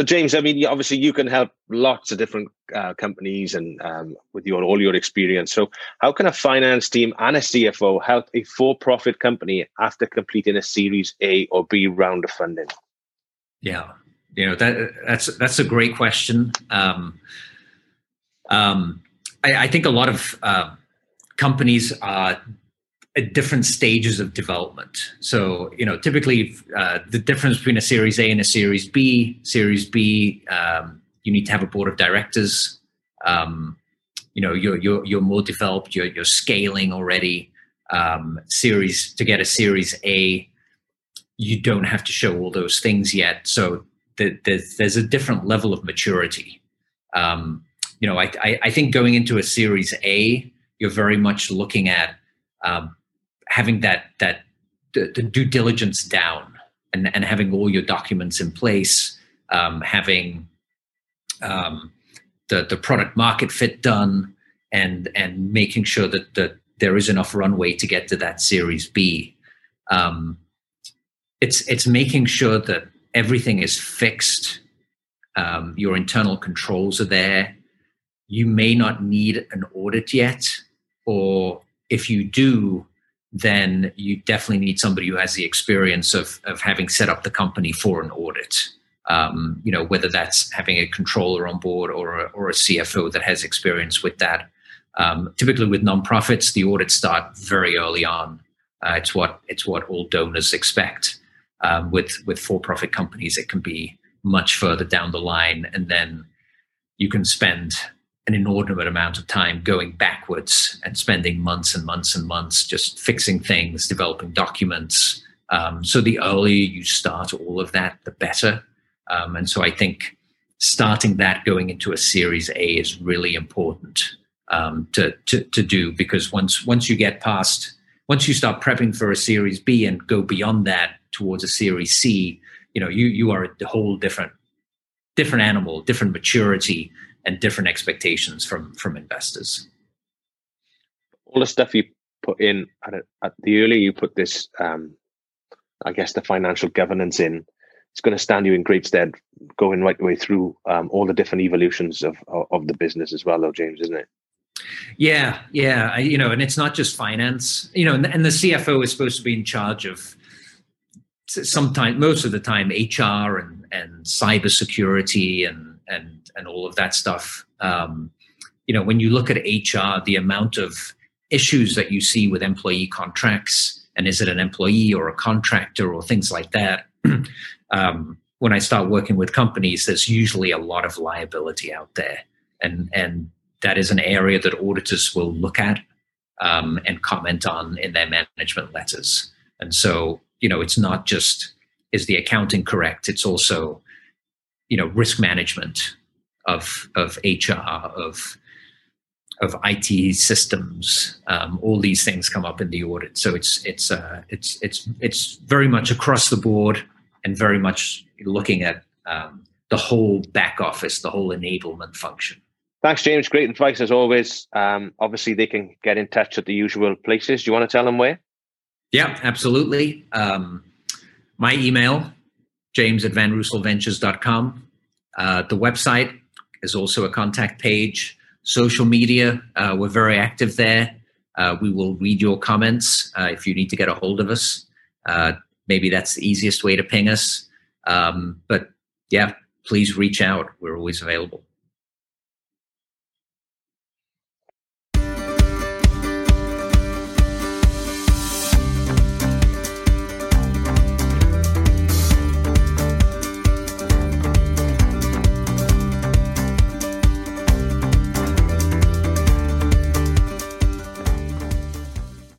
So, James, I mean, obviously, you can help lots of different uh, companies and um, with your all your experience. So, how can a finance team and a CFO help a for-profit company after completing a Series A or B round of funding? Yeah, you know that that's that's a great question. Um, um, I, I, think a lot of uh, companies are at different stages of development. So, you know, typically uh, the difference between a Series A and a Series B, Series B, um, you need to have a board of directors. Um, you know, you're you're you're more developed. You're you're scaling already. Um, series to get a Series A, you don't have to show all those things yet. So the, there's there's a different level of maturity. Um, you know, I, I I think going into a Series A, you're very much looking at um, having that that the, due diligence down and, and having all your documents in place, um, having um, the the product market fit done, and and making sure that that there is enough runway to get to that Series B. Um, it's it's making sure that everything is fixed. Um, your internal controls are there. You may not need an audit yet, or if you do, then you definitely need somebody who has the experience of, of having set up the company for an audit. Um, you know, whether that's having a controller on board or a, or a CFO that has experience with that. Um, typically, with nonprofits, the audits start very early on. Uh, it's what it's what all donors expect. Um, with with for-profit companies, it can be much further down the line, and then you can spend an inordinate amount of time going backwards and spending months and months and months just fixing things, developing documents. Um, so the earlier you start all of that, the better. Um, and so I think starting that going into a Series A is really important um, to, to, to do because once once you get past once you start prepping for a Series B and go beyond that towards a Series C, you know you you are a whole different different animal, different maturity and different expectations from from investors. All the stuff you put in at, at the earlier you put this, um, I guess the financial governance in, it's going to stand you in great stead going right the way through um, all the different evolutions of, of, of the business as well, though, James, isn't it? Yeah, yeah, I, you know, and it's not just finance, you know, and, and the CFO is supposed to be in charge of sometimes most of the time HR and and cybersecurity and and and all of that stuff. Um, you know, when you look at HR, the amount of issues that you see with employee contracts, and is it an employee or a contractor or things like that. um, when I start working with companies, there's usually a lot of liability out there, and and that is an area that auditors will look at um, and comment on in their management letters. And so, you know, it's not just is the accounting correct; it's also, you know, risk management of of HR of of IT systems. Um, all these things come up in the audit, so it's it's uh, it's it's it's very much across the board and very much looking at um, the whole back office, the whole enablement function. Thanks, James. Great advice as always. Um, obviously, they can get in touch at the usual places. Do you want to tell them where? Yeah, absolutely. Um, my email, james at vanrooselventures.com. Uh, the website, is also a contact page. Social media, uh, we're very active there. Uh, we will read your comments uh, if you need to get a hold of us. Uh, maybe that's the easiest way to ping us. Um, but yeah, please reach out. We're always available.